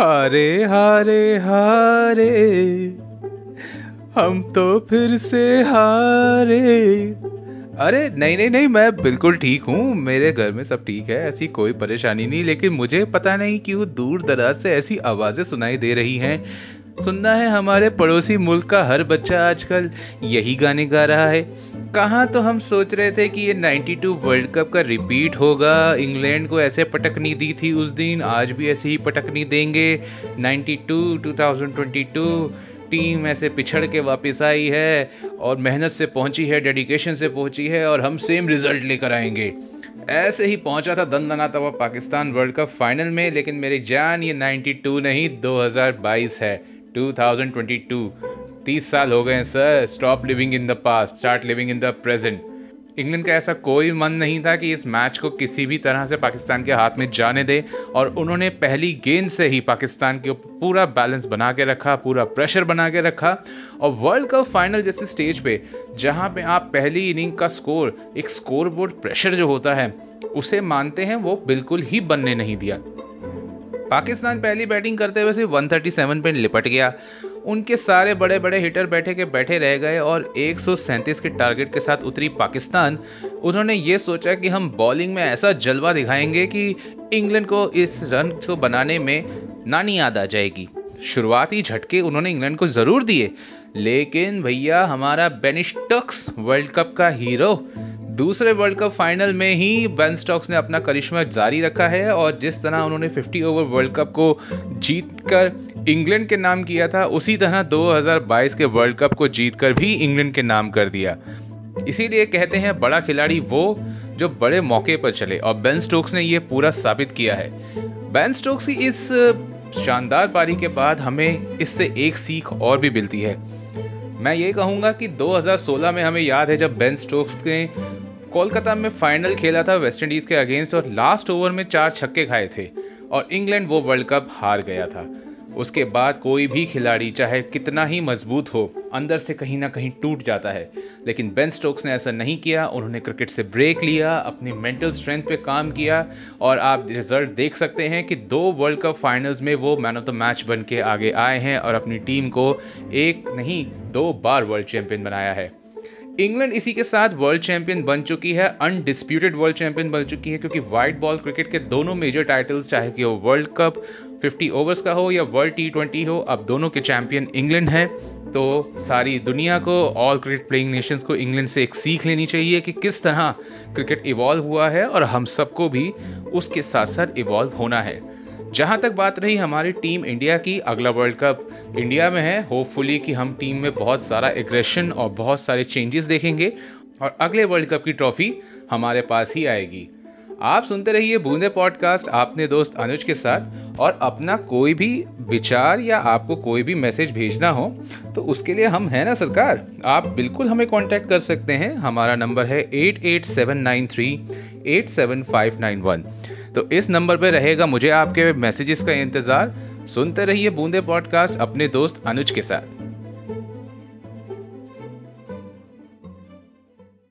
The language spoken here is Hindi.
हारे हारे हारे, हम तो फिर से हारे। अरे नहीं नहीं नहीं, मैं बिल्कुल ठीक हूँ, मेरे घर में सब ठीक है, ऐसी कोई परेशानी नहीं, लेकिन मुझे पता नहीं क्यों दूर दराज से ऐसी आवाज़ें सुनाई दे रही हैं। सुनना है हमारे पड़ोसी मुल्क का हर बच्चा आजकल यही गाने गा रहा है। कहाँ तो हम सोच रहे थे कि ये 92 वर्ल्ड कप का रिपीट होगा। इंग्लैंड को ऐसे पटकनी दी थी उस दिन, आज भी ऐसे ही पटकनी देंगे। 92 2022 टीम ऐसे पिछड़ के वापस आई है और मेहनत से पहुँची है, डेडिकेशन से पहुँची है और हम सेम रिज़ल्ट लेकर आएँगे। ऐसे ही पहुँचा था दन दनाता हुआ पाकिस्तान वर्ल्ड कप फाइनल में, लेकिन मेरी जान, ये 92 नहीं 2022 है 2022 तीस साल हो गए sir stop living in the past start living in the present England का ऐसा कोई मन नहीं था कि इस मैच को किसी भी तरह से पाकिस्तान के हाथ में जाने दे और उन्होंने पहली गेंद से ही पाकिस्तान के ऊपर पूरा बैलेंस बना के रखा, पूरा प्रेशर बना के रखा और वर्ल्ड कप फाइनल जैसे स्टेज पे, जहाँ पे आप पहली इनिंग का स्कोर एक स्कोर बोर्ड प्रेशर जो होता है, उसे मानते हैं, वो बिल्कुल ही बनने नहीं दिया। पाकिस्तान पहली बैटिंग करते हुए सिर्फ़ 137 पे लिपट गया। उनके सारे बड़े बड़े हिटर बैठे के बैठे रह गए और एक सौ सैंतीस के टारगेट के साथ उतरी पाकिस्तान। उन्होंने ये सोचा कि हम बॉलिंग में ऐसा जलवा दिखाएँगे कि इंग्लैंड को इस रन को बनाने में नानी याद आ जाएगी। शुरुआती झटके उन्होंने इंग्लैंड को ज़रूर दिए। लेकिन भैया, हमारा बेनिस्टक्स वर्ल्ड कप का हीरो दूसरे वर्ल्ड कप फाइनल में ही बेन स्टॉक्स ने अपना करिश्मा जारी रखा है और जिस तरह उन्होंने 50 ओवर वर्ल्ड कप को जीतकर इंग्लैंड के नाम किया था, उसी तरह 2022 के वर्ल्ड कप को जीतकर भी इंग्लैंड के नाम कर दिया। इसीलिए कहते हैं बड़ा खिलाड़ी वो जो बड़े मौके पर चले, और बेन स्टोक्स ने यह पूरा साबित किया है। बेन स्टोक्स की इस शानदार पारी के बाद हमें इससे एक सीख और भी मिलती है। मैं ये कहूँगा कि 2016 में हमें याद है जब बेन स्टोक्स ने कोलकाता में फाइनल खेला था वेस्ट इंडीज के अगेंस्ट और लास्ट ओवर में चार छक्के खाए थे, और इंग्लैंड वो वर्ल्ड कप हार गया था। उसके बाद कोई भी खिलाड़ी, चाहे कितना ही मज़बूत हो, अंदर से कहीं ना कहीं टूट जाता है। लेकिन बेन स्टोक्स ने ऐसा नहीं किया, उन्होंने क्रिकेट से ब्रेक लिया, अपनी मेंटल स्ट्रेंथ पे काम किया, और आप रिज़ल्ट देख सकते हैं कि दो वर्ल्ड कप फाइनल्स में वो मैन ऑफ़ द मैच बन के आगे आए हैं और अपनी टीम को एक नहीं, दो बार वर्ल्ड चैंपियन बनाया है। इंग्लैंड इसी के साथ वर्ल्ड चैंपियन बन चुकी है अनडिस्प्यूटेड वर्ल्ड चैंपियन बन चुकी है, क्योंकि व्हाइट बॉल क्रिकेट के दोनों मेजर टाइटल्स चाहे कि वो वर्ल्ड कप 50 ओवर्स का हो या वर्ल्ड टी ट्वेंटी हो, अब दोनों के चैंपियन इंग्लैंड है। तो सारी दुनिया को ऑल क्रिकेट प्लेइंग नेशंस को इंग्लैंड से एक सीख लेनी चाहिए कि किस तरह क्रिकेट इवॉल्व हुआ है और हम सबको भी उसके साथ साथ इवॉल्व होना है। जहाँ तक बात रही हमारी टीम इंडिया की, अगला वर्ल्ड कप इंडिया में है। होपफुली कि हम टीम में बहुत सारा एग्रेशन और बहुत सारे चेंजेस देखेंगे और अगले वर्ल्ड कप की ट्रॉफी हमारे पास ही आएगी। आप सुनते रहिए बूंदे पॉडकास्ट आपने दोस्त अनुज के साथ। और अपना कोई भी विचार या आपको कोई भी मैसेज भेजना हो तो उसके लिए हम हैं ना सरकार? आप बिल्कुल हमें कांटेक्ट कर सकते हैं। हमारा नंबर है eight eight seven nine three, eight seven five nine one. तो इस नंबर पर रहेगा मुझे आपके मैसेजेस का इंतज़ार। सुनते रहिए बूंदे पॉडकास्ट अपने दोस्त अनुज के साथ।